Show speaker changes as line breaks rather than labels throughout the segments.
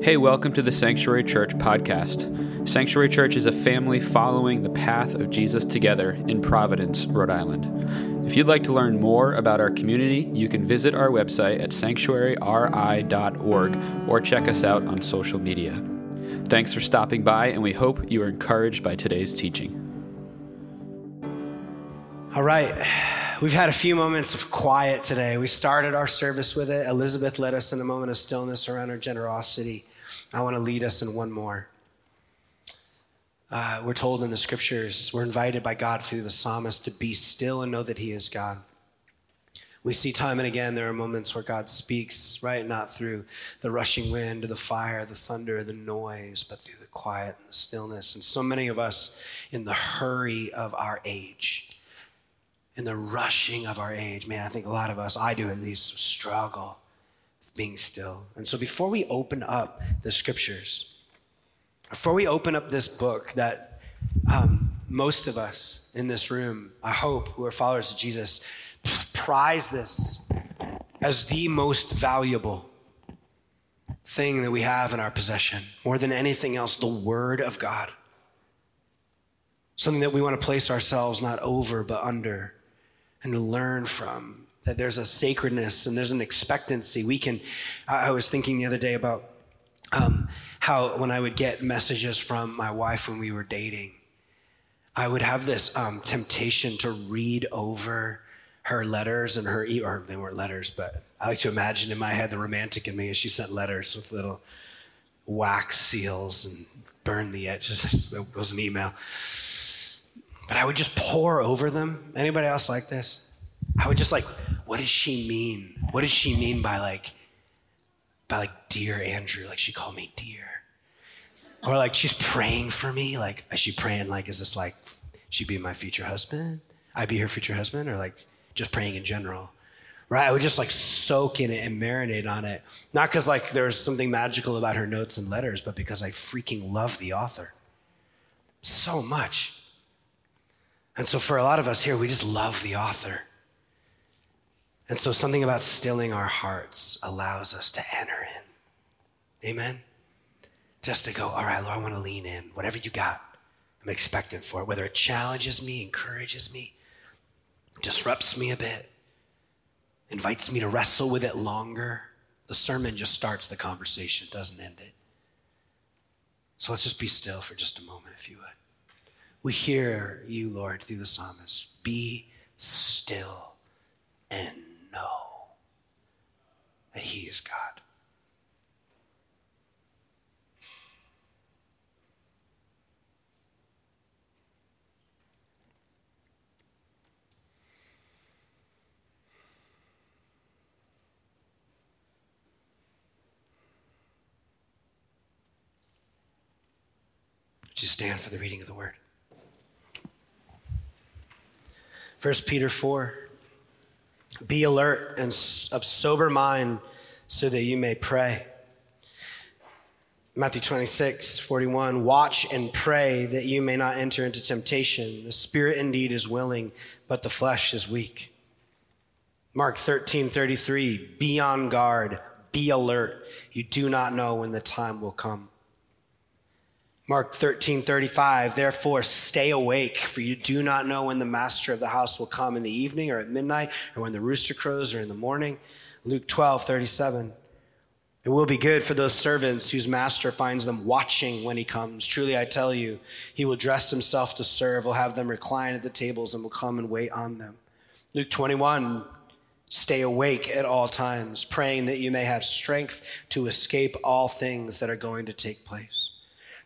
Hey, welcome to the Sanctuary Church podcast. Sanctuary Church is a family following the path of Jesus together in Providence, Rhode Island. If you'd like to learn more about our community, you can visit our website at sanctuaryri.org or check us out on social media. Thanks for stopping by, and we hope you are encouraged by today's teaching.
All right. We've had a few moments of quiet today. We started our service with it. Elizabeth led us in a moment of stillness around her generosity. I want to lead us in one more. Uh, we're told in the scriptures, we're invited by God through the psalmist to be still and know that He is God. We see time and again there are moments where God speaks, right? Not through the rushing wind or the fire, the thunder, the noise, but through the quiet and the stillness. And so many of us in the hurry of our age, in the rushing of our age, man, I think a lot of us, I do at least, struggle being still. And so before we open up the scriptures, before we open up this book that um, most of us in this room, I hope, who are followers of Jesus, prize this as the most valuable thing that we have in our possession, more than anything else, the Word of God. Something that we want to place ourselves not over, but under, and learn from that there's a sacredness and there's an expectancy. We can, I was thinking the other day about um, how when I would get messages from my wife when we were dating, I would have this um, temptation to read over her letters and her, or they weren't letters, but I like to imagine in my head the romantic in me as she sent letters with little wax seals and burn the edges. it was an email. But I would just pore over them. Anybody else like this? I would just like what does she mean? What does she mean by like, by like, dear Andrew? Like she called me dear. Or like she's praying for me. Like, is she praying like, is this like, she be my future husband? I be her future husband? Or like just praying in general? Right? I would just like soak in it and marinate on it. Not because like there's something magical about her notes and letters, but because I freaking love the author so much. And so for a lot of us here, we just love the author. And so something about stilling our hearts allows us to enter in. Amen? Just to go, all right, Lord, I want to lean in. Whatever you got, I'm expectant for it. Whether it challenges me, encourages me, disrupts me a bit, invites me to wrestle with it longer. The sermon just starts the conversation, doesn't end it. So let's just be still for just a moment, if you would. We hear you, Lord, through the psalmist. Be still and know that He is God. Would you stand for the reading of the word? 1 Peter 4 be alert and of sober mind so that you may pray. Matthew 26, 41. Watch and pray that you may not enter into temptation. The spirit indeed is willing, but the flesh is weak. Mark 13, 33. Be on guard, be alert. You do not know when the time will come. Mark 13, 35, therefore stay awake, for you do not know when the master of the house will come in the evening or at midnight or when the rooster crows or in the morning. Luke 12, 37, it will be good for those servants whose master finds them watching when he comes. Truly, I tell you, he will dress himself to serve, will have them recline at the tables, and will come and wait on them. Luke 21, stay awake at all times, praying that you may have strength to escape all things that are going to take place.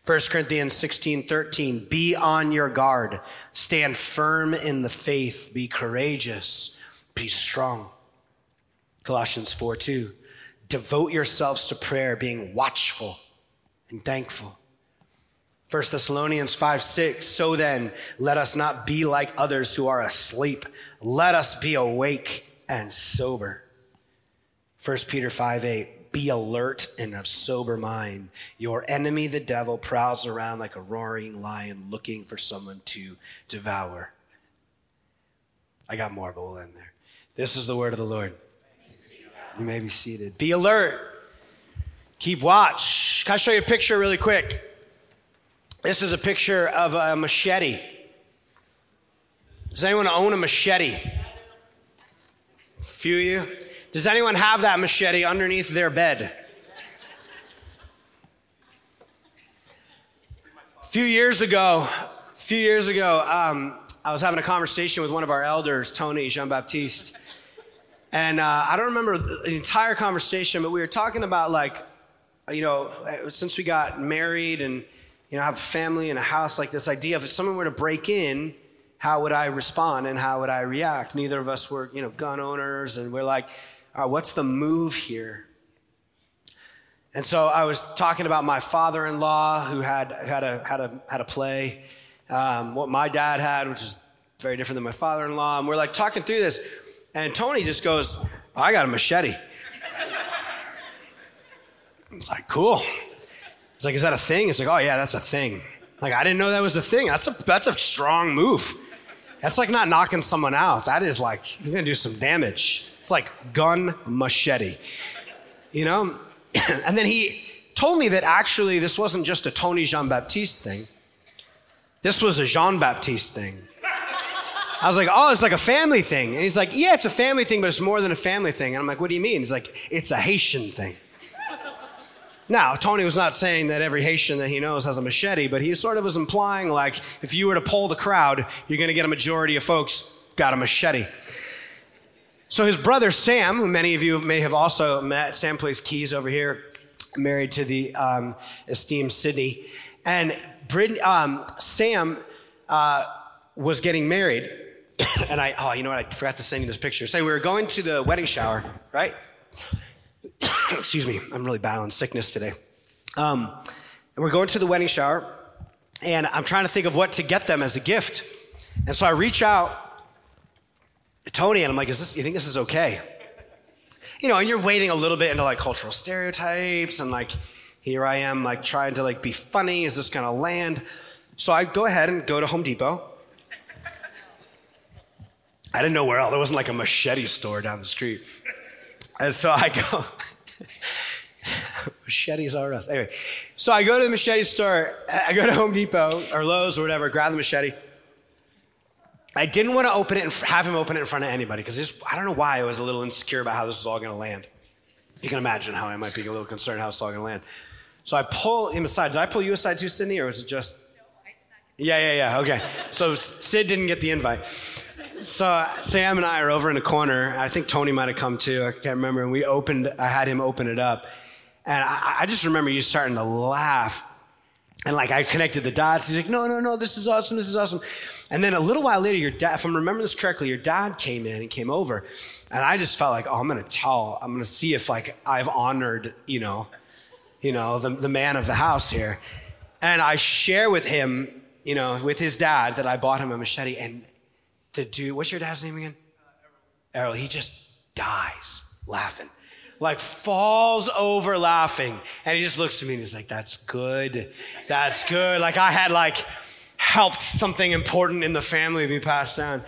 1 Corinthians 16, 13, be on your guard, stand firm in the faith, be courageous, be strong. Colossians 4, 2, devote yourselves to prayer, being watchful and thankful. 1 Thessalonians 5, 6, so then let us not be like others who are asleep. Let us be awake and sober. 1 Peter 5, 8, be alert and of sober mind. Your enemy, the devil, prowls around like a roaring lion looking for someone to devour. I got more, but we'll end there. This is the word of the Lord. You may be seated. Be alert. Keep watch. Can I show you a picture really quick? This is a picture of a machete. Does anyone own a machete? A few of you? Does anyone have that machete underneath their bed? A few years ago, a few years ago, um, I was having a conversation with one of our elders, Tony Jean Baptiste. And uh, I don't remember the entire conversation, but we were talking about like, you know, since we got married and, you know, have a family and a house, like this idea of if someone were to break in, how would I respond and how would I react? Neither of us were, you know, gun owners, and we're like, right, what's the move here? And so I was talking about my father-in-law who had had a had a had a play, um, what my dad had, which is very different than my father-in-law, and we're like talking through this, and Tony just goes, "I got a machete." It's like cool. It's like, is that a thing? It's like, oh yeah, that's a thing. Like I didn't know that was a thing. That's a that's a strong move. That's like not knocking someone out. That is like you're gonna do some damage. It's like gun machete. You know? and then he told me that actually this wasn't just a Tony Jean Baptiste thing. This was a Jean Baptiste thing. I was like, oh, it's like a family thing. And he's like, yeah, it's a family thing, but it's more than a family thing. And I'm like, what do you mean? He's like, it's a Haitian thing. Now, Tony was not saying that every Haitian that he knows has a machete, but he sort of was implying like if you were to poll the crowd, you're going to get a majority of folks got a machete. So his brother Sam, who many of you may have also met, Sam plays keys over here, married to the um, esteemed Sydney, and Brid- um, Sam uh, was getting married, and I oh you know what I forgot to send you this picture. Say so we were going to the wedding shower, right? Excuse me, I'm really battling sickness today. Um, and we're going to the wedding shower, and I'm trying to think of what to get them as a gift. And so I reach out Tony, and I'm like, "Is this? You think this is okay?" You know, and you're wading a little bit into like cultural stereotypes, and like, here I am, like trying to like be funny. Is this gonna land? So I go ahead and go to Home Depot. I didn't know where else. There wasn't like a machete store down the street. And so I go, machetes are us. Anyway, so I go to the machete store. I go to Home Depot or Lowe's or whatever, grab the machete. I didn't want to open it and have him open it in front of anybody because I don't know why I was a little insecure about how this was all going to land. You can imagine how I might be a little concerned how it's all going to land. So I pull him aside. Did I pull you aside too, Sydney, or was it just? Yeah, yeah, yeah. Okay. So Sid didn't get the invite. So uh, Sam and I are over in the corner. I think Tony might have come too. I can't remember. And we opened. I had him open it up, and I, I just remember you starting to laugh. And like I connected the dots. He's like, no, no, no, this is awesome, this is awesome. And then a little while later, your dad, if I'm remembering this correctly, your dad came in and came over. And I just felt like, oh, I'm gonna tell, I'm gonna see if like I've honored, you know, you know, the, the man of the house here. And I share with him, you know, with his dad that I bought him a machete. And the dude, what's your dad's name again? Uh, Errol, he just dies laughing like falls over laughing. And he just looks at me and he's like, that's good. That's good. Like I had like helped something important in the family be passed down.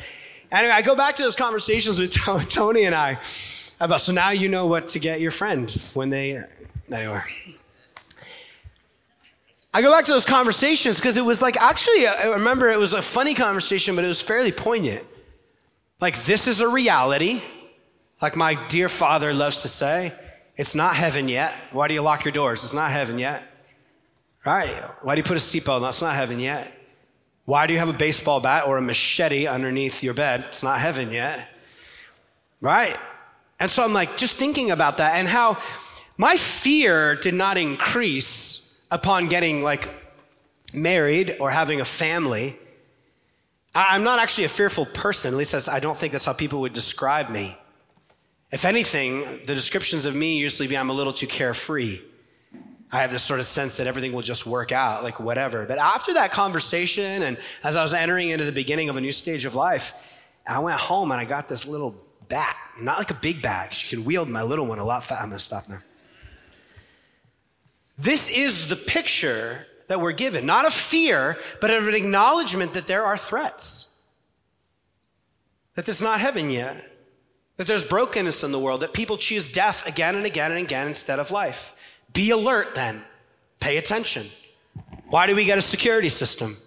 Anyway, I go back to those conversations with Tony and I about, so now you know what to get your friend when they, anyway. I go back to those conversations because it was like, actually, uh, I remember it was a funny conversation, but it was fairly poignant. Like, this is a reality. Like my dear father loves to say, it's not heaven yet. Why do you lock your doors? It's not heaven yet. Right? Why do you put a seatbelt on? It's not heaven yet. Why do you have a baseball bat or a machete underneath your bed? It's not heaven yet. Right? And so I'm like, just thinking about that and how my fear did not increase upon getting like married or having a family. I'm not actually a fearful person, at least I don't think that's how people would describe me. If anything, the descriptions of me usually be I'm a little too carefree. I have this sort of sense that everything will just work out, like whatever. But after that conversation, and as I was entering into the beginning of a new stage of life, I went home and I got this little bat. Not like a big bag. She can wield my little one a lot faster. I'm going to stop now. This is the picture that we're given, not of fear, but of an acknowledgement that there are threats. That it's not heaven yet. That there's brokenness in the world, that people choose death again and again and again instead of life. Be alert then. Pay attention. Why do we get a security system?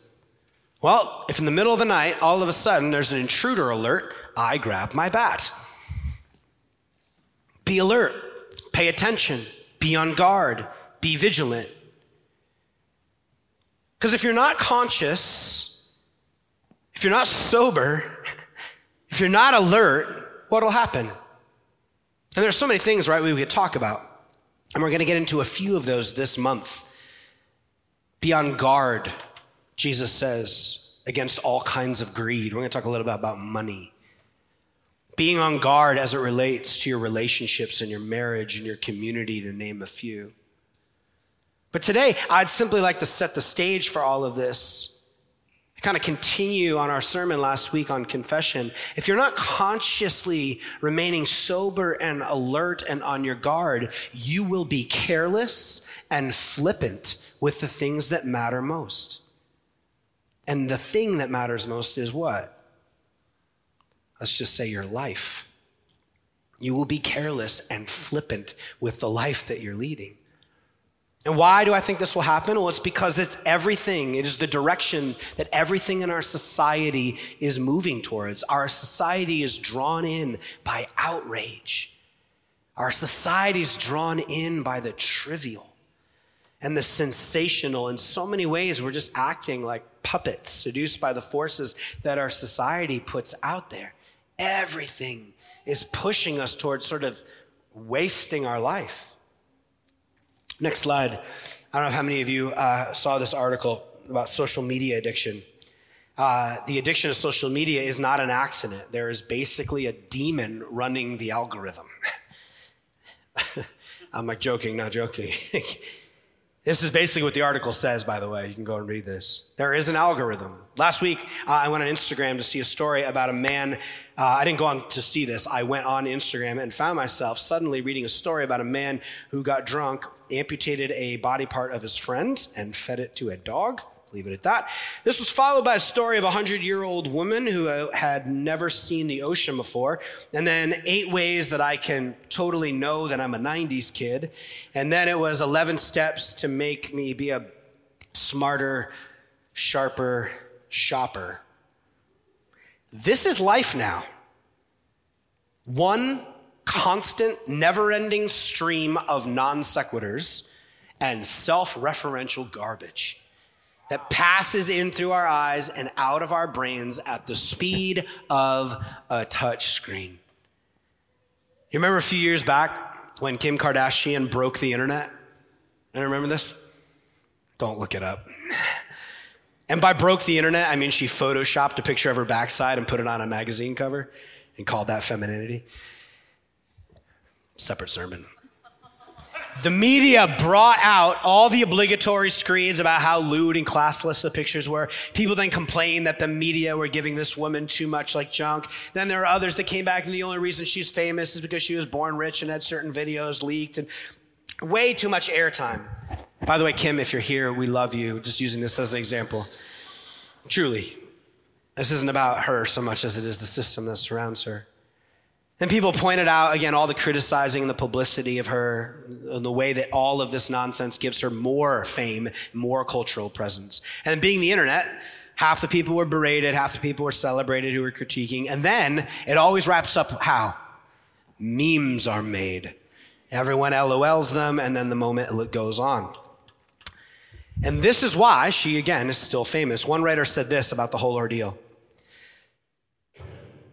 Well, if in the middle of the night, all of a sudden there's an intruder alert, I grab my bat. Be alert. Pay attention. Be on guard. Be vigilant. Because if you're not conscious, if you're not sober, if you're not alert, what'll happen? And there's so many things, right, we could talk about. And we're going to get into a few of those this month. Be on guard, Jesus says, against all kinds of greed. We're going to talk a little bit about money. Being on guard as it relates to your relationships and your marriage and your community, to name a few. But today, I'd simply like to set the stage for all of this. Kind of continue on our sermon last week on confession. If you're not consciously remaining sober and alert and on your guard, you will be careless and flippant with the things that matter most. And the thing that matters most is what? Let's just say your life. You will be careless and flippant with the life that you're leading. And why do I think this will happen? Well, it's because it's everything. It is the direction that everything in our society is moving towards. Our society is drawn in by outrage. Our society is drawn in by the trivial and the sensational. In so many ways, we're just acting like puppets, seduced by the forces that our society puts out there. Everything is pushing us towards sort of wasting our life. Next slide. I don't know how many of you uh, saw this article about social media addiction. Uh, the addiction to social media is not an accident. There is basically a demon running the algorithm. I'm like joking, not joking. This is basically what the article says, by the way. You can go and read this. There is an algorithm. Last week, uh, I went on Instagram to see a story about a man. Uh, I didn't go on to see this. I went on Instagram and found myself suddenly reading a story about a man who got drunk, amputated a body part of his friend, and fed it to a dog. Leave it at that. This was followed by a story of a 100 year old woman who uh, had never seen the ocean before. And then eight ways that I can totally know that I'm a 90s kid. And then it was 11 steps to make me be a smarter, sharper shopper. This is life now. One constant, never ending stream of non sequiturs and self referential garbage that passes in through our eyes and out of our brains at the speed of a touch screen. You remember a few years back when Kim Kardashian broke the internet? I remember this? Don't look it up. And by broke the internet, I mean she photoshopped a picture of her backside and put it on a magazine cover and called that femininity. Separate sermon the media brought out all the obligatory screens about how lewd and classless the pictures were. People then complained that the media were giving this woman too much like junk. Then there are others that came back, and the only reason she's famous is because she was born rich and had certain videos leaked and way too much airtime. By the way, Kim, if you're here, we love you. Just using this as an example. Truly, this isn't about her so much as it is the system that surrounds her. Then people pointed out again all the criticizing and the publicity of her, and the way that all of this nonsense gives her more fame, more cultural presence. And being the internet, half the people were berated, half the people were celebrated who were critiquing. And then it always wraps up how? Memes are made. Everyone LOLs them, and then the moment goes on. And this is why she, again, is still famous. One writer said this about the whole ordeal.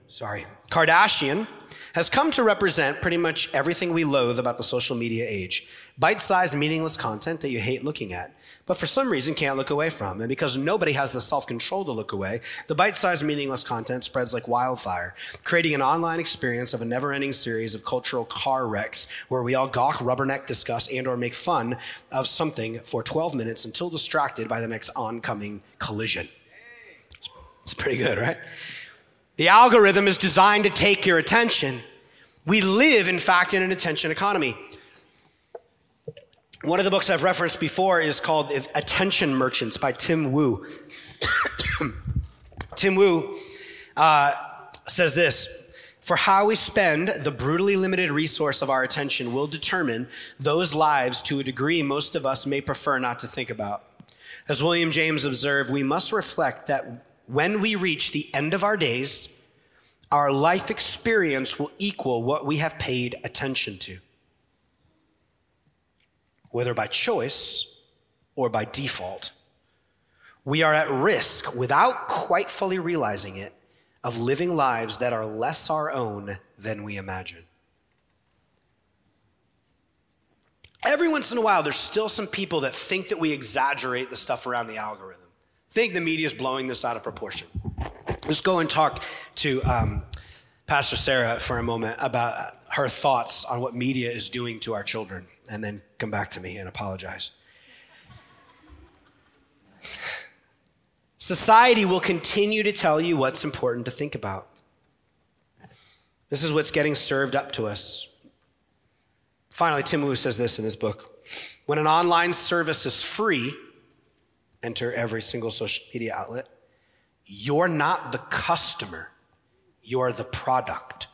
Sorry. Kardashian has come to represent pretty much everything we loathe about the social media age bite sized, meaningless content that you hate looking at, but for some reason can't look away from. And because nobody has the self control to look away, the bite sized, meaningless content spreads like wildfire, creating an online experience of a never ending series of cultural car wrecks where we all gawk, rubberneck, discuss, and or make fun of something for 12 minutes until distracted by the next oncoming collision. It's pretty good, right? The algorithm is designed to take your attention. We live, in fact, in an attention economy. One of the books I've referenced before is called Attention Merchants by Tim Wu. Tim Wu uh, says this For how we spend the brutally limited resource of our attention will determine those lives to a degree most of us may prefer not to think about. As William James observed, we must reflect that when we reach the end of our days, our life experience will equal what we have paid attention to, whether by choice or by default. We are at risk, without quite fully realizing it, of living lives that are less our own than we imagine. Every once in a while, there's still some people that think that we exaggerate the stuff around the algorithm, think the media is blowing this out of proportion. Let's go and talk to um, Pastor Sarah for a moment about her thoughts on what media is doing to our children, and then come back to me and apologize. Society will continue to tell you what's important to think about. This is what's getting served up to us. Finally, Tim Wu says this in his book When an online service is free, enter every single social media outlet, you're not the customer, you're the product.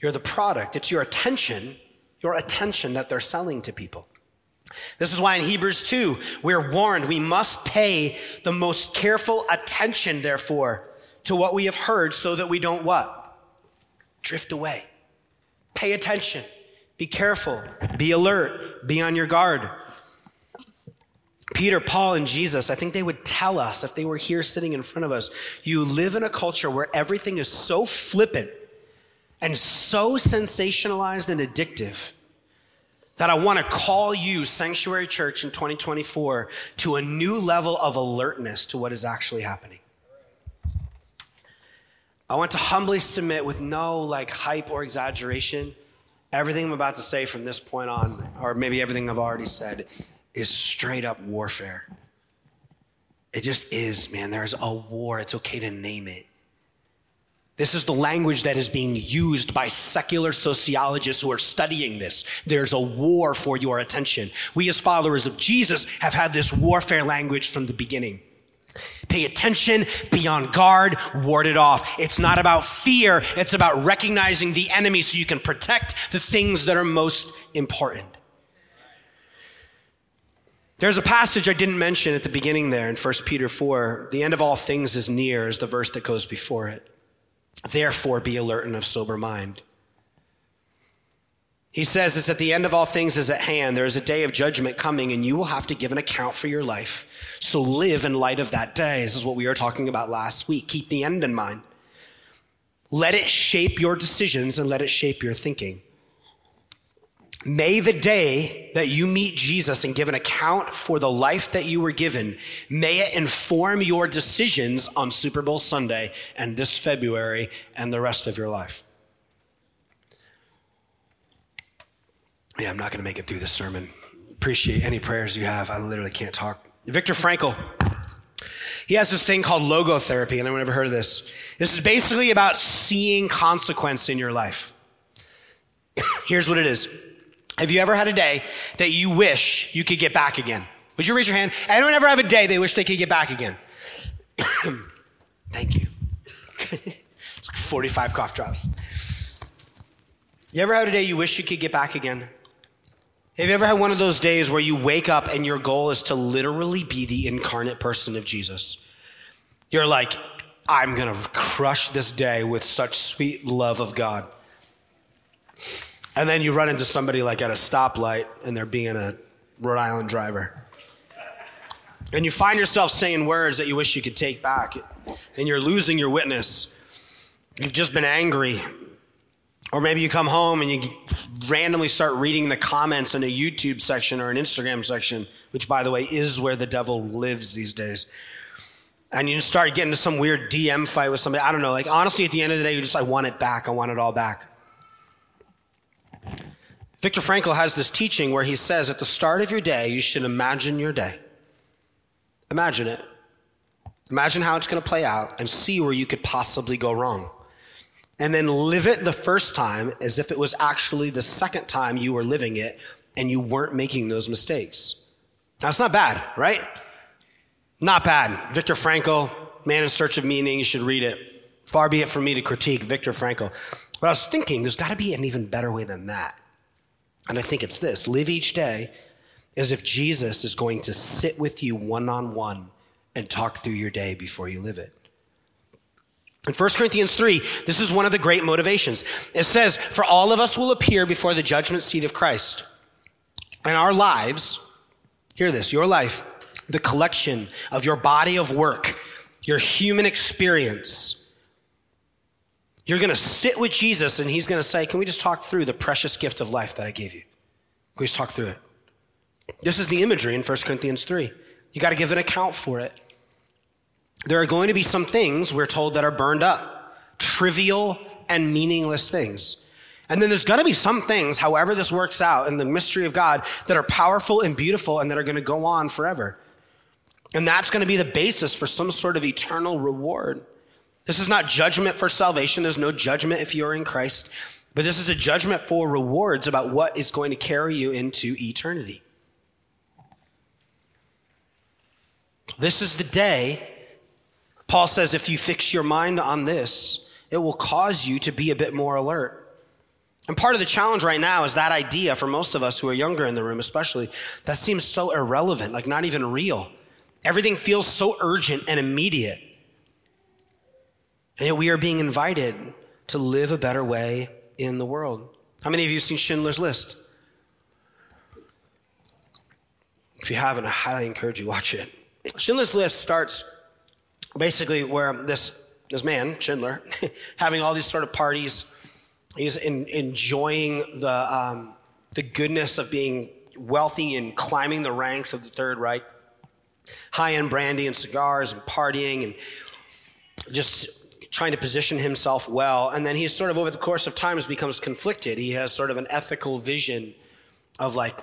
You're the product. It's your attention, your attention that they're selling to people. This is why in Hebrews 2, we're warned we must pay the most careful attention, therefore, to what we have heard so that we don't what? Drift away. Pay attention. Be careful. Be alert. Be on your guard. Peter, Paul, and Jesus, I think they would tell us if they were here sitting in front of us, you live in a culture where everything is so flippant and so sensationalized and addictive that I want to call you, Sanctuary Church, in 2024 to a new level of alertness to what is actually happening. I want to humbly submit with no like hype or exaggeration. Everything I'm about to say from this point on, or maybe everything I've already said, is straight up warfare. It just is, man. There's a war. It's okay to name it. This is the language that is being used by secular sociologists who are studying this. There's a war for your attention. We, as followers of Jesus, have had this warfare language from the beginning. Pay attention, be on guard, ward it off. It's not about fear, it's about recognizing the enemy so you can protect the things that are most important. There's a passage I didn't mention at the beginning there in 1 Peter 4. The end of all things is near, is the verse that goes before it. Therefore, be alert and of sober mind. He says this at the end of all things is at hand. There is a day of judgment coming, and you will have to give an account for your life. So live in light of that day. This is what we were talking about last week. Keep the end in mind. Let it shape your decisions and let it shape your thinking. May the day that you meet Jesus and give an account for the life that you were given, may it inform your decisions on Super Bowl Sunday and this February and the rest of your life. Yeah, I'm not going to make it through this sermon. Appreciate any prayers you have. I literally can't talk. Viktor Frankl, he has this thing called logotherapy. Anyone ever heard of this? This is basically about seeing consequence in your life. Here's what it is. Have you ever had a day that you wish you could get back again? Would you raise your hand? Anyone ever have a day they wish they could get back again? Thank you. 45 cough drops. You ever had a day you wish you could get back again? Have you ever had one of those days where you wake up and your goal is to literally be the incarnate person of Jesus? You're like, I'm going to crush this day with such sweet love of God. And then you run into somebody like at a stoplight and they're being a Rhode Island driver. And you find yourself saying words that you wish you could take back. And you're losing your witness. You've just been angry. Or maybe you come home and you randomly start reading the comments in a YouTube section or an Instagram section, which, by the way, is where the devil lives these days. And you start getting to some weird DM fight with somebody. I don't know. Like, honestly, at the end of the day, you just, I want it back. I want it all back. Viktor Frankl has this teaching where he says at the start of your day, you should imagine your day. Imagine it. Imagine how it's going to play out and see where you could possibly go wrong. And then live it the first time as if it was actually the second time you were living it and you weren't making those mistakes. That's not bad, right? Not bad. Viktor Frankl, Man in Search of Meaning, you should read it. Far be it from me to critique Viktor Frankl. But I was thinking there's got to be an even better way than that. And I think it's this live each day as if Jesus is going to sit with you one on one and talk through your day before you live it. In 1 Corinthians 3, this is one of the great motivations. It says, For all of us will appear before the judgment seat of Christ. And our lives, hear this, your life, the collection of your body of work, your human experience, you're going to sit with Jesus and he's going to say, Can we just talk through the precious gift of life that I gave you? Can we just talk through it? This is the imagery in 1 Corinthians 3. You got to give an account for it. There are going to be some things we're told that are burned up, trivial and meaningless things. And then there's going to be some things, however this works out in the mystery of God, that are powerful and beautiful and that are going to go on forever. And that's going to be the basis for some sort of eternal reward. This is not judgment for salvation. There's no judgment if you're in Christ, but this is a judgment for rewards about what is going to carry you into eternity. This is the day, Paul says, if you fix your mind on this, it will cause you to be a bit more alert. And part of the challenge right now is that idea for most of us who are younger in the room, especially, that seems so irrelevant, like not even real. Everything feels so urgent and immediate. And yet we are being invited to live a better way in the world. How many of you have seen Schindler's List? If you haven't, I highly encourage you watch it. Schindler's List starts basically where this, this man, Schindler, having all these sort of parties, he's in, enjoying the, um, the goodness of being wealthy and climbing the ranks of the Third Reich, high end brandy and cigars and partying and just trying to position himself well. And then he's sort of over the course of times becomes conflicted. He has sort of an ethical vision of like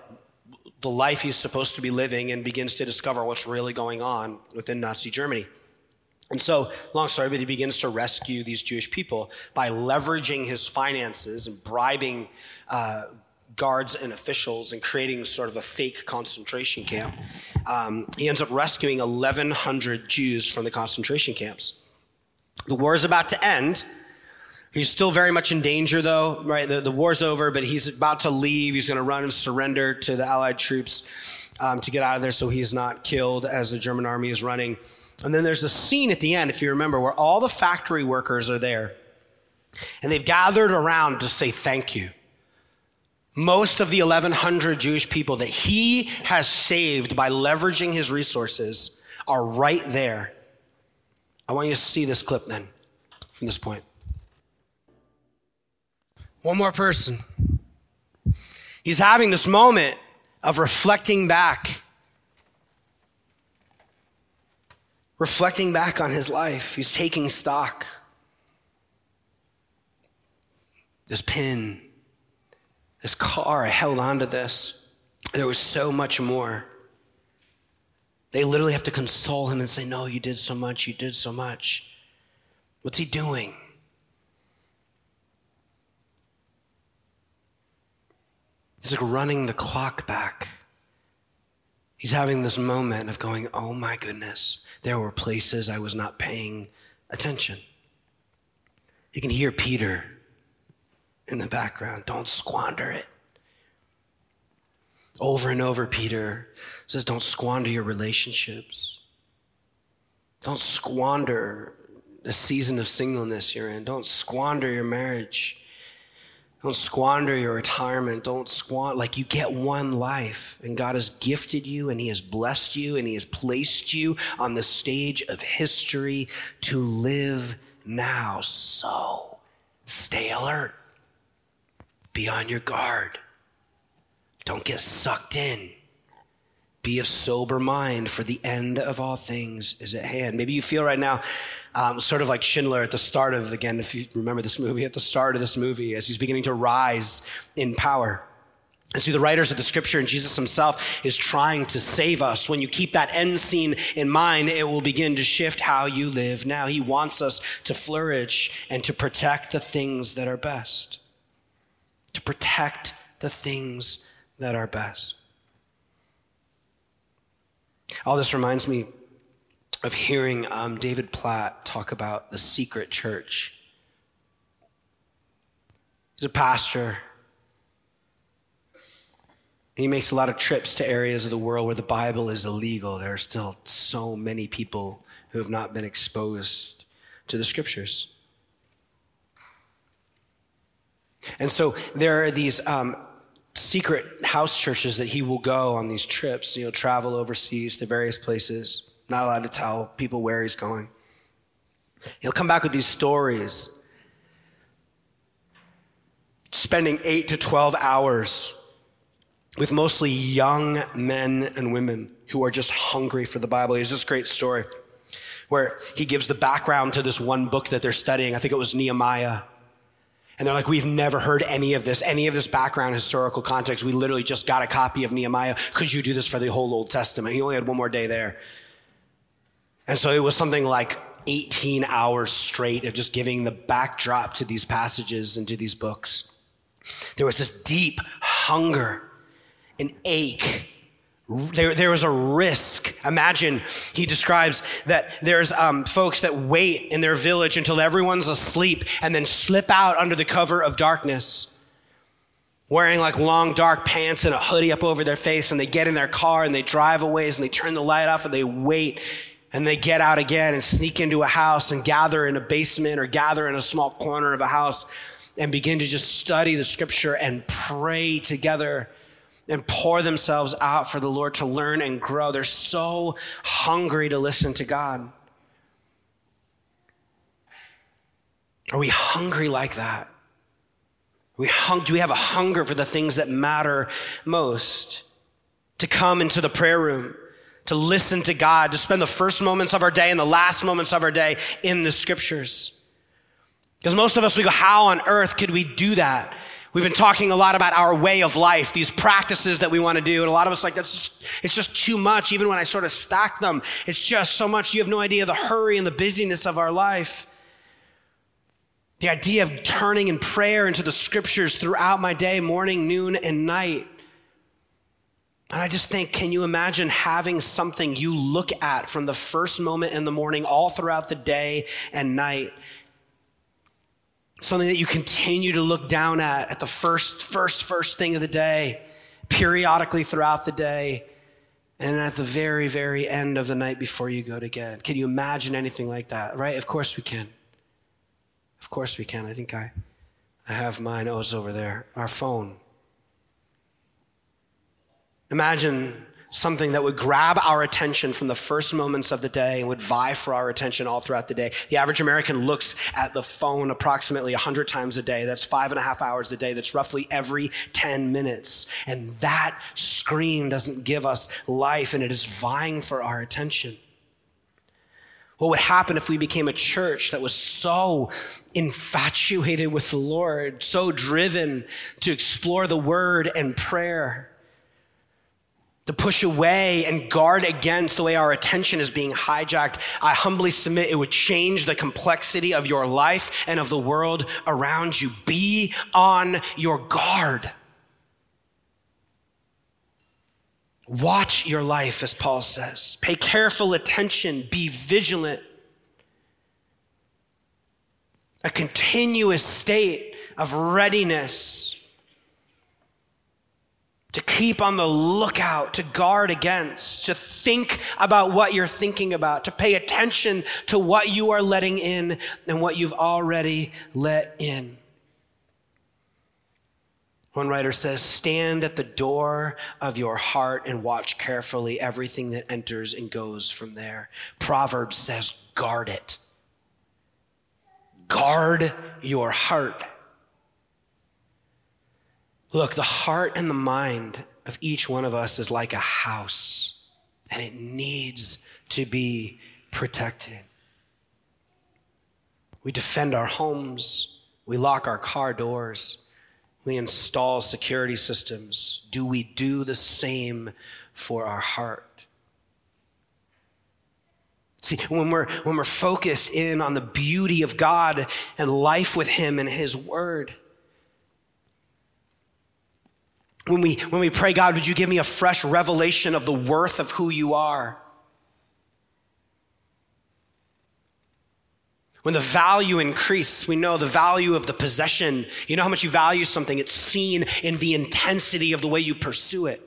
the life he's supposed to be living and begins to discover what's really going on within Nazi Germany. And so, long story, but he begins to rescue these Jewish people by leveraging his finances and bribing uh, guards and officials and creating sort of a fake concentration camp. Um, he ends up rescuing 1,100 Jews from the concentration camps. The war is about to end. He's still very much in danger, though, right? The, the war's over, but he's about to leave. He's going to run and surrender to the Allied troops um, to get out of there so he's not killed as the German army is running. And then there's a scene at the end, if you remember, where all the factory workers are there. And they've gathered around to say thank you. Most of the 1,100 Jewish people that he has saved by leveraging his resources are right there I want you to see this clip then from this point. One more person. He's having this moment of reflecting back. Reflecting back on his life. He's taking stock. This pin, this car, I held on to this. There was so much more. They literally have to console him and say, No, you did so much, you did so much. What's he doing? He's like running the clock back. He's having this moment of going, Oh my goodness, there were places I was not paying attention. You can hear Peter in the background. Don't squander it. Over and over, Peter says, Don't squander your relationships. Don't squander the season of singleness you're in. Don't squander your marriage. Don't squander your retirement. Don't squander, like you get one life and God has gifted you and He has blessed you and He has placed you on the stage of history to live now. So stay alert. Be on your guard. Don't get sucked in. Be of sober mind, for the end of all things is at hand. Maybe you feel right now, um, sort of like Schindler at the start of, again, if you remember this movie, at the start of this movie, as he's beginning to rise in power. And see, the writers of the scripture and Jesus himself is trying to save us. When you keep that end scene in mind, it will begin to shift how you live now. He wants us to flourish and to protect the things that are best. To protect the things that are best. All this reminds me of hearing um, David Platt talk about the secret church. He's a pastor. he makes a lot of trips to areas of the world where the Bible is illegal. There are still so many people who have not been exposed to the scriptures. And so there are these um, secret house churches that he will go on these trips. He'll travel overseas to various places, not allowed to tell people where he's going. He'll come back with these stories, spending eight to 12 hours with mostly young men and women who are just hungry for the Bible. Has this great story where he gives the background to this one book that they're studying. I think it was Nehemiah. And they're like, we've never heard any of this, any of this background historical context. We literally just got a copy of Nehemiah. Could you do this for the whole Old Testament? He only had one more day there. And so it was something like 18 hours straight of just giving the backdrop to these passages and to these books. There was this deep hunger, an ache there, there was a risk. Imagine he describes that there's um, folks that wait in their village until everyone's asleep and then slip out under the cover of darkness, wearing like long dark pants and a hoodie up over their face. And they get in their car and they drive away and they turn the light off and they wait and they get out again and sneak into a house and gather in a basement or gather in a small corner of a house and begin to just study the scripture and pray together and pour themselves out for the Lord to learn and grow. They're so hungry to listen to God. Are we hungry like that? We hung, do we have a hunger for the things that matter most? To come into the prayer room, to listen to God, to spend the first moments of our day and the last moments of our day in the scriptures. Because most of us, we go, how on earth could we do that? We've been talking a lot about our way of life, these practices that we want to do. And a lot of us like, that's just, it's just too much. Even when I sort of stack them, it's just so much. You have no idea the hurry and the busyness of our life. The idea of turning in prayer into the scriptures throughout my day, morning, noon, and night. And I just think, can you imagine having something you look at from the first moment in the morning all throughout the day and night? Something that you continue to look down at at the first, first, first thing of the day, periodically throughout the day, and at the very, very end of the night before you go to bed. Can you imagine anything like that? Right? Of course we can. Of course we can. I think I, I have mine. Oh, it's over there. Our phone. Imagine something that would grab our attention from the first moments of the day and would vie for our attention all throughout the day. The average American looks at the phone approximately 100 times a day. That's five and a half hours a day. That's roughly every 10 minutes. And that screen doesn't give us life and it is vying for our attention. What would happen if we became a church that was so infatuated with the Lord, so driven to explore the word and prayer? To push away and guard against the way our attention is being hijacked, I humbly submit it would change the complexity of your life and of the world around you. Be on your guard. Watch your life, as Paul says. Pay careful attention, be vigilant. A continuous state of readiness to keep on the lookout, to guard against, to think about what you're thinking about, to pay attention to what you are letting in and what you've already let in. One writer says, Stand at the door of your heart and watch carefully everything that enters and goes from there. Proverbs says, Guard it. Guard your heart. Look, the heart and the mind of each one of us is like a house, and it needs to be protected. We defend our homes, we lock our car doors, we install security systems. Do we do the same for our heart? See, when we're, when we're focused in on the beauty of God and life with Him and His Word, when we, when we pray, God, would you give me a fresh revelation of the worth of who you are? When the value increases, we know the value of the possession. You know how much you value something, it's seen in the intensity of the way you pursue it.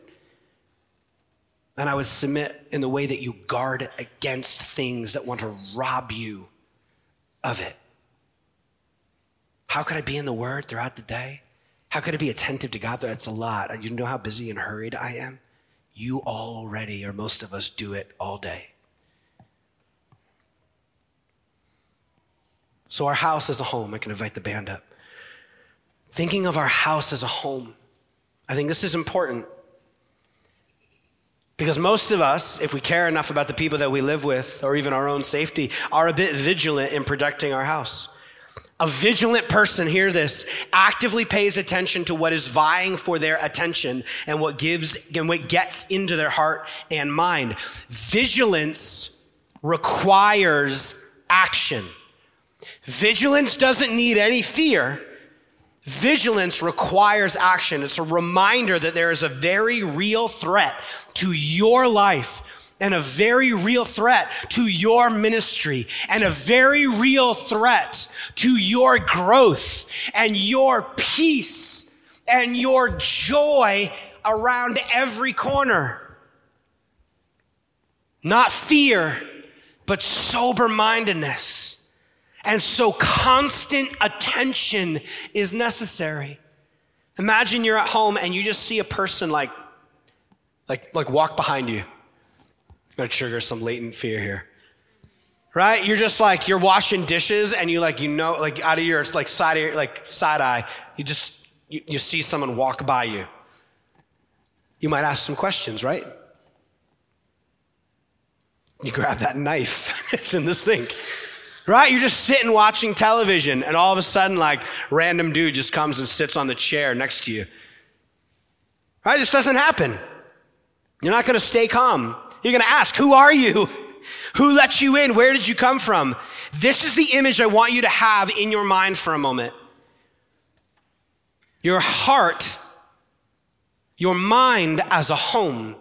And I would submit in the way that you guard it against things that want to rob you of it. How could I be in the Word throughout the day? How could I be attentive to God? That's a lot. You know how busy and hurried I am? You already, or most of us, do it all day. So, our house is a home. I can invite the band up. Thinking of our house as a home, I think this is important. Because most of us, if we care enough about the people that we live with or even our own safety, are a bit vigilant in protecting our house. A vigilant person, hear this, actively pays attention to what is vying for their attention and what gives and what gets into their heart and mind. Vigilance requires action. Vigilance doesn't need any fear. Vigilance requires action. It's a reminder that there is a very real threat to your life and a very real threat to your ministry and a very real threat to your growth and your peace and your joy around every corner. Not fear, but sober mindedness. And so constant attention is necessary. Imagine you're at home and you just see a person like, like, like walk behind you. Gonna trigger some latent fear here. Right? You're just like, you're washing dishes and you like, you know, like out of your like side, your, like side eye, you just, you, you see someone walk by you. You might ask some questions, right? You grab that knife, it's in the sink right? You're just sitting watching television, and all of a sudden, like, random dude just comes and sits on the chair next to you. Right? This doesn't happen. You're not going to stay calm. You're going to ask, Who are you? Who let you in? Where did you come from? This is the image I want you to have in your mind for a moment. Your heart, your mind as a home.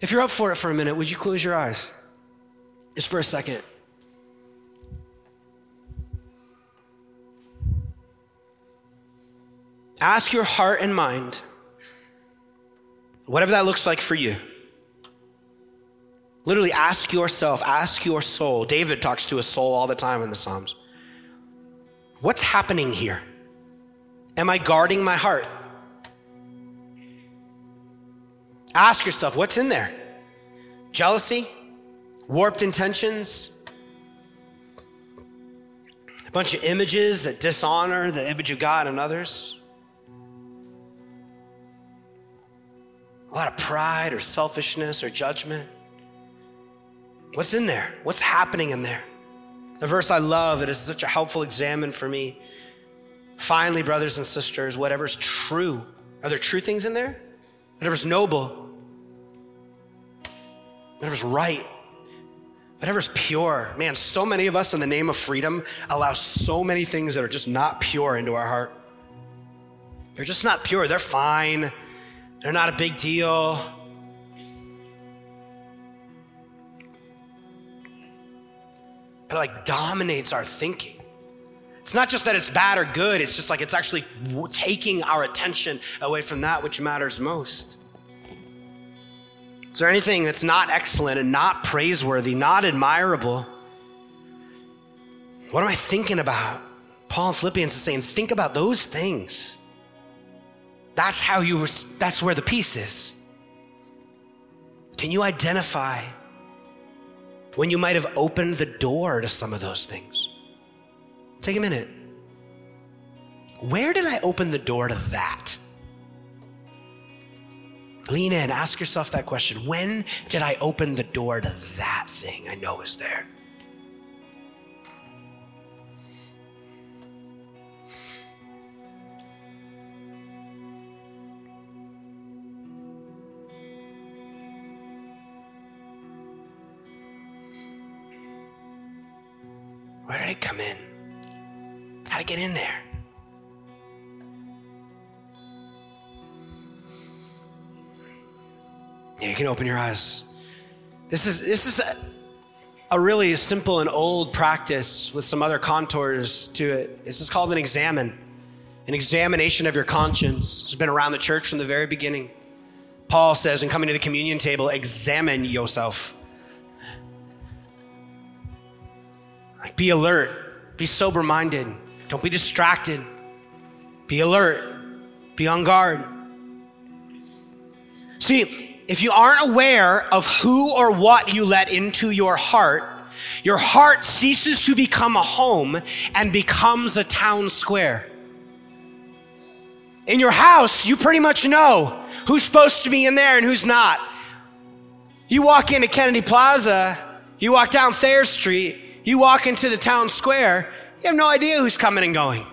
If you're up for it for a minute, would you close your eyes? Just for a second. Ask your heart and mind, whatever that looks like for you. Literally ask yourself, ask your soul. David talks to his soul all the time in the Psalms. What's happening here? Am I guarding my heart? Ask yourself, what's in there? Jealousy? warped intentions, a bunch of images that dishonor the image of God and others, a lot of pride or selfishness or judgment. What's in there? What's happening in there? The verse I love, it is such a helpful examen for me. Finally, brothers and sisters, whatever's true. Are there true things in there? Whatever's noble, whatever's right, whatever's pure. Man, so many of us in the name of freedom allow so many things that are just not pure into our heart. They're just not pure. They're fine. They're not a big deal. It like dominates our thinking. It's not just that it's bad or good, it's just like it's actually taking our attention away from that which matters most. Is there anything that's not excellent and not praiseworthy, not admirable? What am I thinking about? Paul in Philippians is saying, think about those things. That's how you were, that's where the peace is. Can you identify when you might have opened the door to some of those things? Take a minute. Where did I open the door to that? Lean in, ask yourself that question. When did I open the door to that thing I know is there? Where did it come in? How to get in there? Yeah, you can open your eyes. This is this is a, a really simple and old practice with some other contours to it. This is called an examen, an examination of your conscience. It's been around the church from the very beginning. Paul says in coming to the communion table, examine yourself. Like be alert, be sober minded, don't be distracted, be alert, be on guard. See, if you aren't aware of who or what you let into your heart, your heart ceases to become a home and becomes a town square. In your house, you pretty much know who's supposed to be in there and who's not. You walk into Kennedy Plaza, you walk down Thayer Street, you walk into the town square, you have no idea who's coming and going.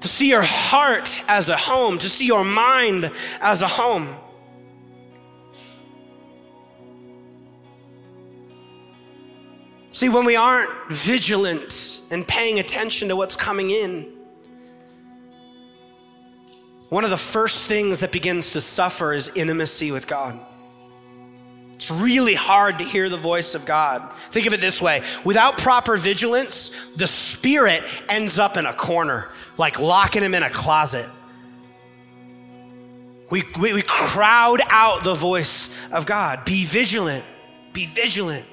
To see your heart as a home, to see your mind as a home. See, when we aren't vigilant and paying attention to what's coming in, one of the first things that begins to suffer is intimacy with God. It's really hard to hear the voice of God. Think of it this way without proper vigilance, the spirit ends up in a corner, like locking him in a closet. We, we, we crowd out the voice of God. Be vigilant. Be vigilant.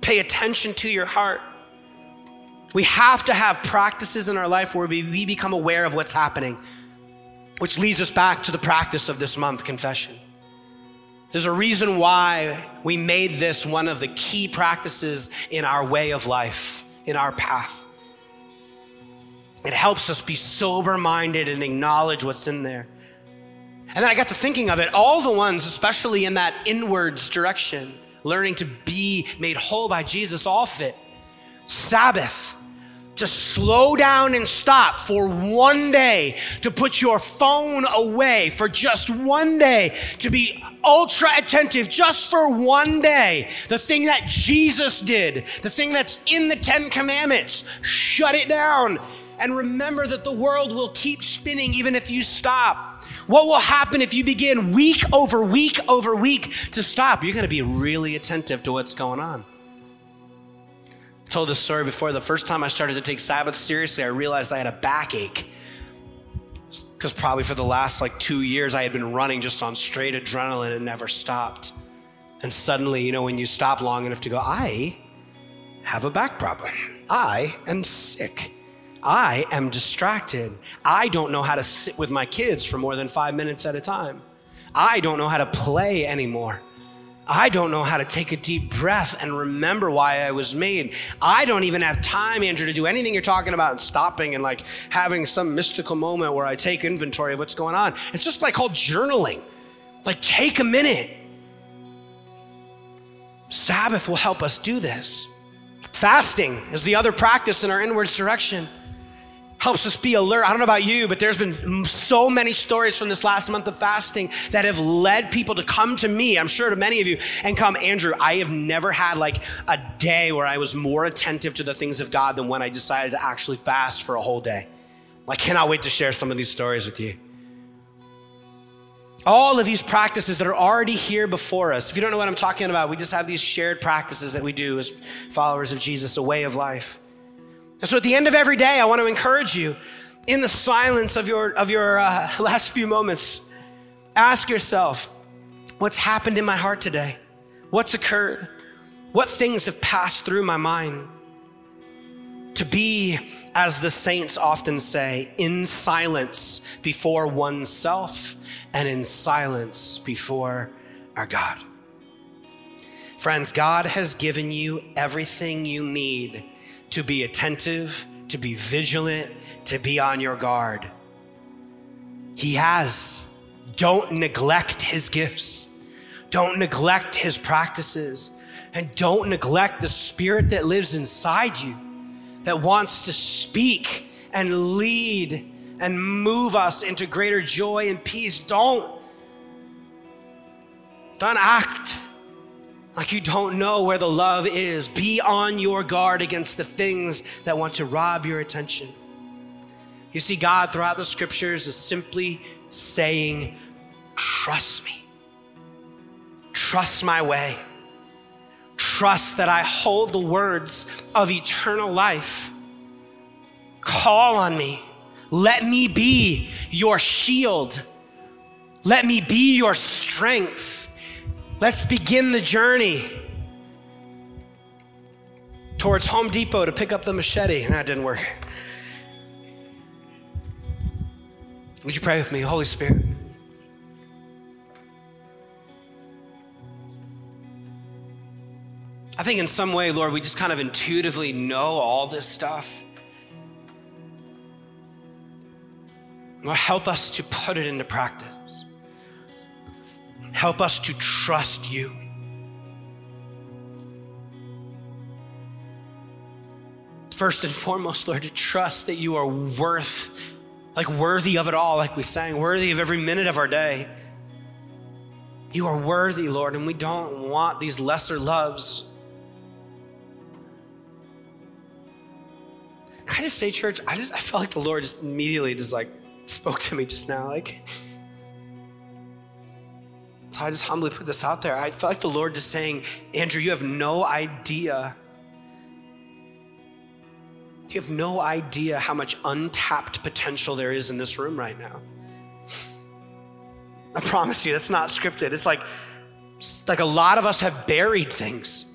Pay attention to your heart. We have to have practices in our life where we, we become aware of what's happening, which leads us back to the practice of this month confession. There's a reason why we made this one of the key practices in our way of life, in our path. It helps us be sober minded and acknowledge what's in there. And then I got to thinking of it, all the ones, especially in that inwards direction learning to be made whole by Jesus, all fit. Sabbath, to slow down and stop for one day, to put your phone away for just one day, to be ultra attentive just for one day. The thing that Jesus did, the thing that's in the Ten Commandments, shut it down. And remember that the world will keep spinning even if you stop. What will happen if you begin week over week over week to stop? You're going to be really attentive to what's going on. I told this story before. The first time I started to take Sabbath seriously, I realized I had a backache. Because probably for the last like two years, I had been running just on straight adrenaline and never stopped. And suddenly, you know, when you stop long enough to go, I have a back problem. I am sick. I am distracted. I don't know how to sit with my kids for more than five minutes at a time. I don't know how to play anymore. I don't know how to take a deep breath and remember why I was made. I don't even have time, Andrew, to do anything you're talking about and stopping and like having some mystical moment where I take inventory of what's going on. It's just like called journaling. Like, take a minute. Sabbath will help us do this. Fasting is the other practice in our inwards direction helps us be alert. I don't know about you, but there's been so many stories from this last month of fasting that have led people to come to me, I'm sure to many of you, and come, Andrew, I have never had like a day where I was more attentive to the things of God than when I decided to actually fast for a whole day. I cannot wait to share some of these stories with you. All of these practices that are already here before us. If you don't know what I'm talking about, we just have these shared practices that we do as followers of Jesus, a way of life. And so at the end of every day, I want to encourage you in the silence of your, of your uh, last few moments, ask yourself, what's happened in my heart today? What's occurred? What things have passed through my mind? To be, as the saints often say, in silence before oneself and in silence before our God. Friends, God has given you everything you need to be attentive, to be vigilant, to be on your guard. He has. Don't neglect his gifts. Don't neglect his practices. And don't neglect the spirit that lives inside you that wants to speak and lead and move us into greater joy and peace. Don't. Don't act like you don't know where the love is. Be on your guard against the things that want to rob your attention. You see, God throughout the scriptures is simply saying, Trust me. Trust my way. trust that I hold the words of eternal life. Call on me. Let me be your shield. Let me be your strength. Let's begin the journey towards Home Depot to pick up the machete. And that didn't work. Would you pray with me, Holy Spirit? I think in some way, Lord, we just kind of intuitively know all this stuff. Lord, help us to put it into practice. Help us to trust you. First and foremost, Lord, to trust that you are worth, like worthy of it all, like we sang, worthy of every minute of our day. You are worthy, Lord, and we don't want these lesser loves. Can I just say, church, I just I felt like the Lord just immediately just like spoke to me just now. Like, so I just humbly put this out there. I felt like the Lord just saying, Andrew, you have no idea. You have no idea how much untapped potential there is in this room right now. I promise you, that's not scripted. It's like, like a lot of us have buried things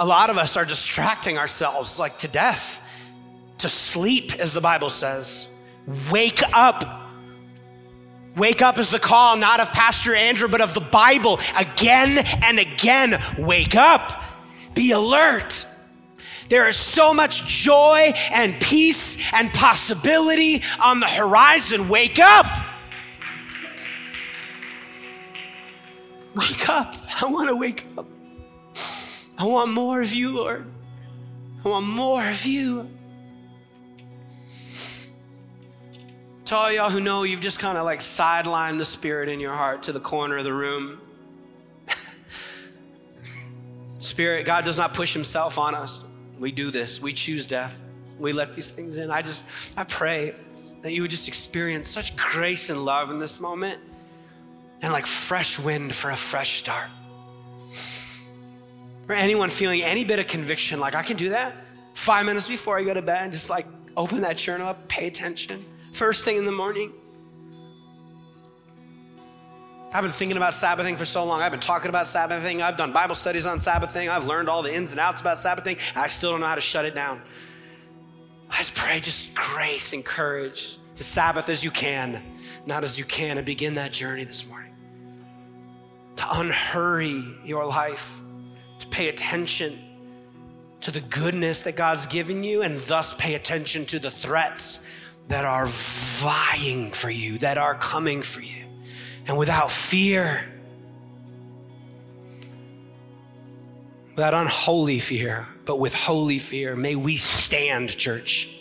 a lot of us are distracting ourselves like to death, to sleep, as the Bible says. Wake up. Wake up is the call not of Pastor Andrew, but of the Bible again and again. Wake up. Be alert. There is so much joy and peace and possibility on the horizon. Wake up. Wake up. I want to wake up. I want more of you, Lord. I want more of you. To all y'all who know you've just kind of like sidelined the spirit in your heart to the corner of the room. spirit, God does not push himself on us. We do this. We choose death. We let these things in. I just, I pray that you would just experience such grace and love in this moment and like fresh wind for a fresh start. For anyone feeling any bit of conviction, like I can do that, five minutes before I go to bed, just like open that journal up, pay attention. First thing in the morning. I've been thinking about Sabbathing for so long. I've been talking about Sabbathing. I've done Bible studies on Sabbathing. I've learned all the ins and outs about Sabbathing. I still don't know how to shut it down. I just pray just grace and courage to Sabbath as you can, not as you can, and begin that journey this morning. To unhurry your life to pay attention to the goodness that God's given you and thus pay attention to the threats that are vying for you, that are coming for you. And without fear, without unholy fear, but with holy fear, may we stand, church.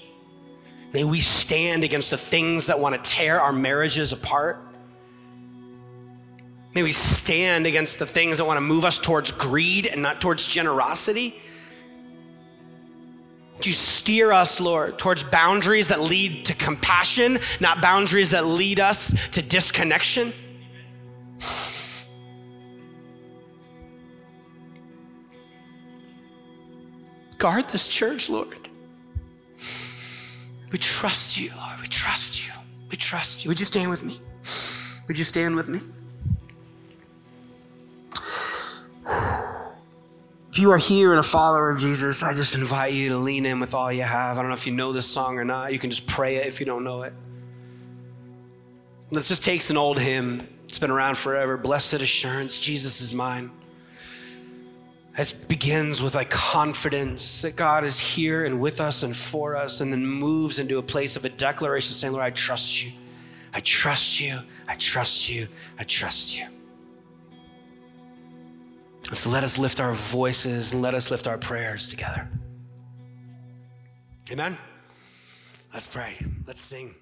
May we stand against the things that want to tear our marriages apart. May we stand against the things that want to move us towards greed and not towards generosity. You steer us, Lord, towards boundaries that lead to compassion, not boundaries that lead us to disconnection? Guard this church, Lord. We trust you, Lord. We trust you. We trust you. Would you stand with me? Would you stand with me? You are here and a follower of Jesus, I just invite you to lean in with all you have. I don't know if you know this song or not. You can just pray it if you don't know it. Let's just take an old hymn. It's been around forever. Blessed assurance, Jesus is mine. It begins with like confidence that God is here and with us and for us, and then moves into a place of a declaration saying, Lord, I trust you. I trust you. I trust you. I trust you. So let us lift our voices and let us lift our prayers together. Amen? Let's pray. Let's sing.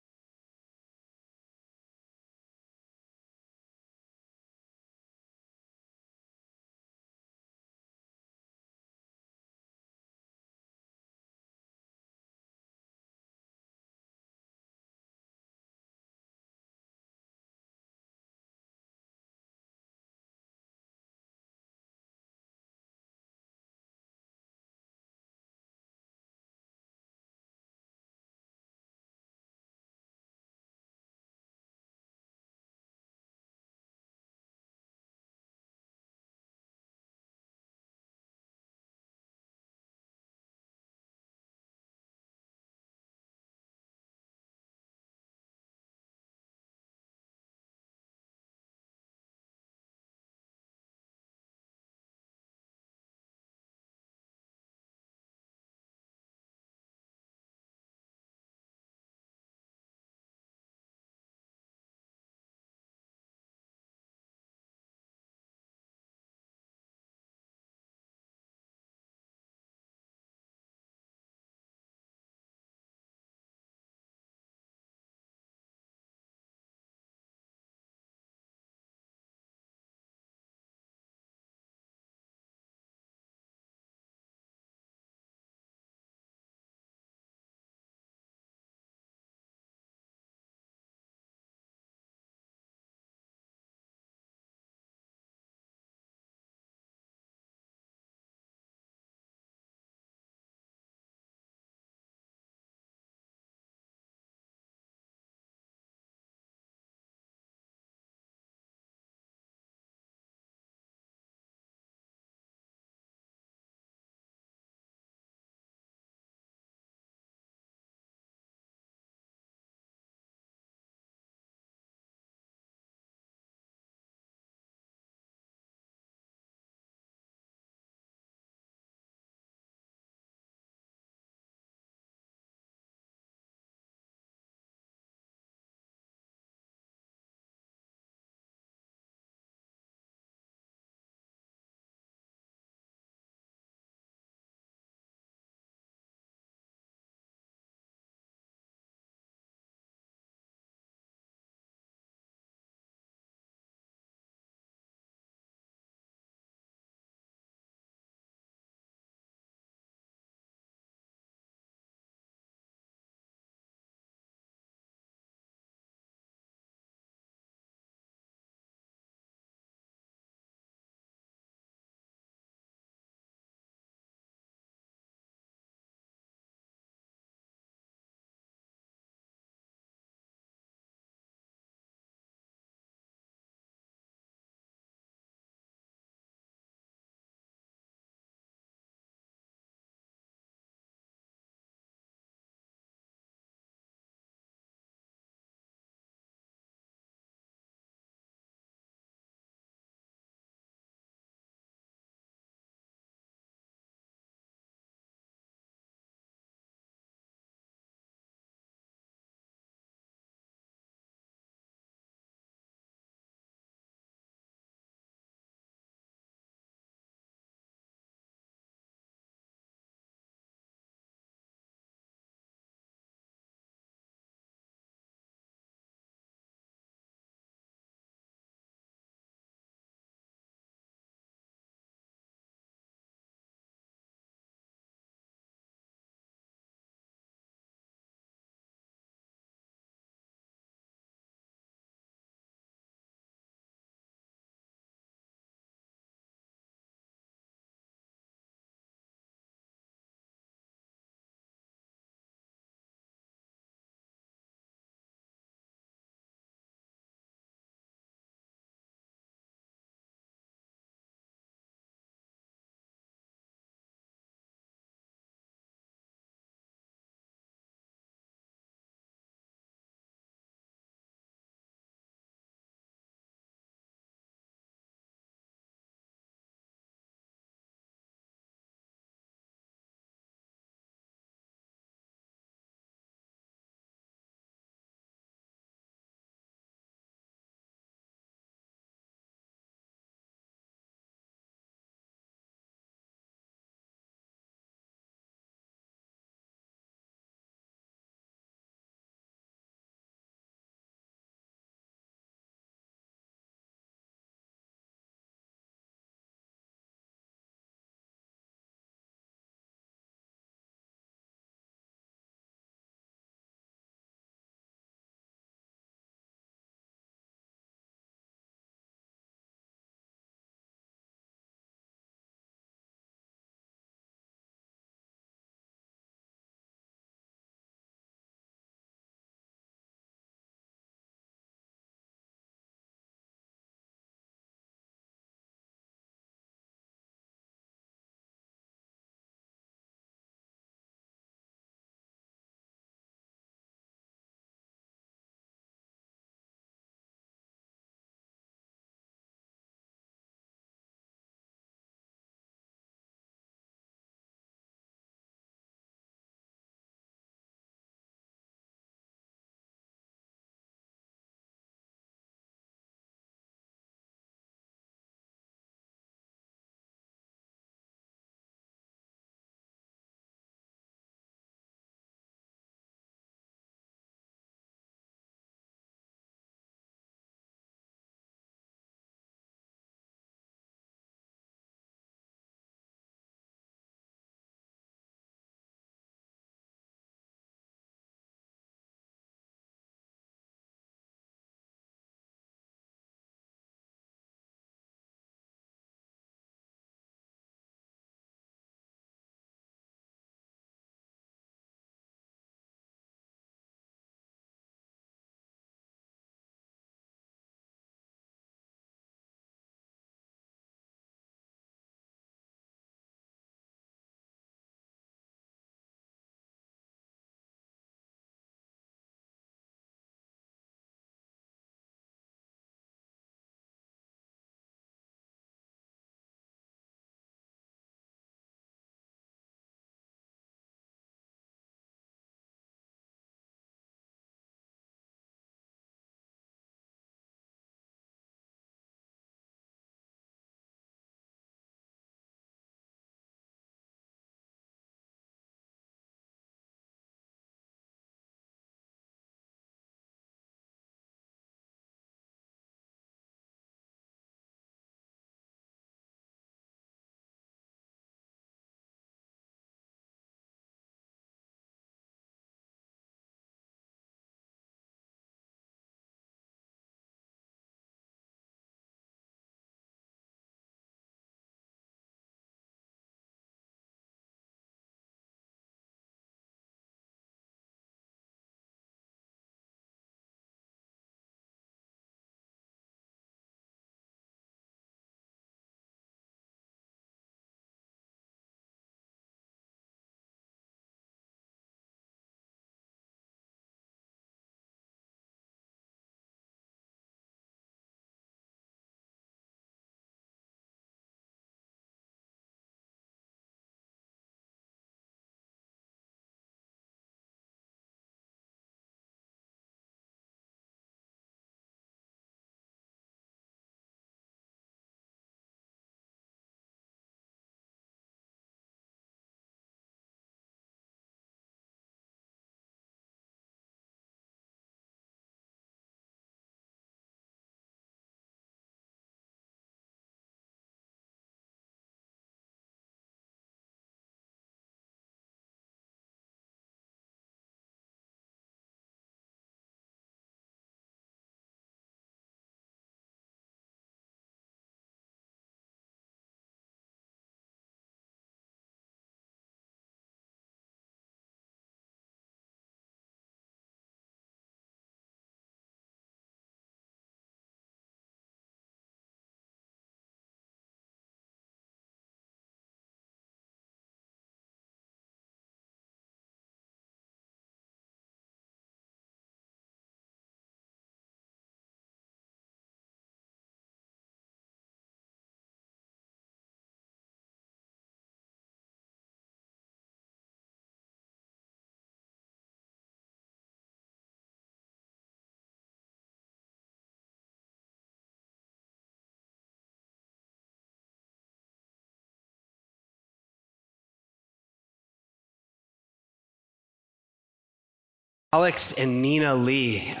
Alex and Nina Lee. And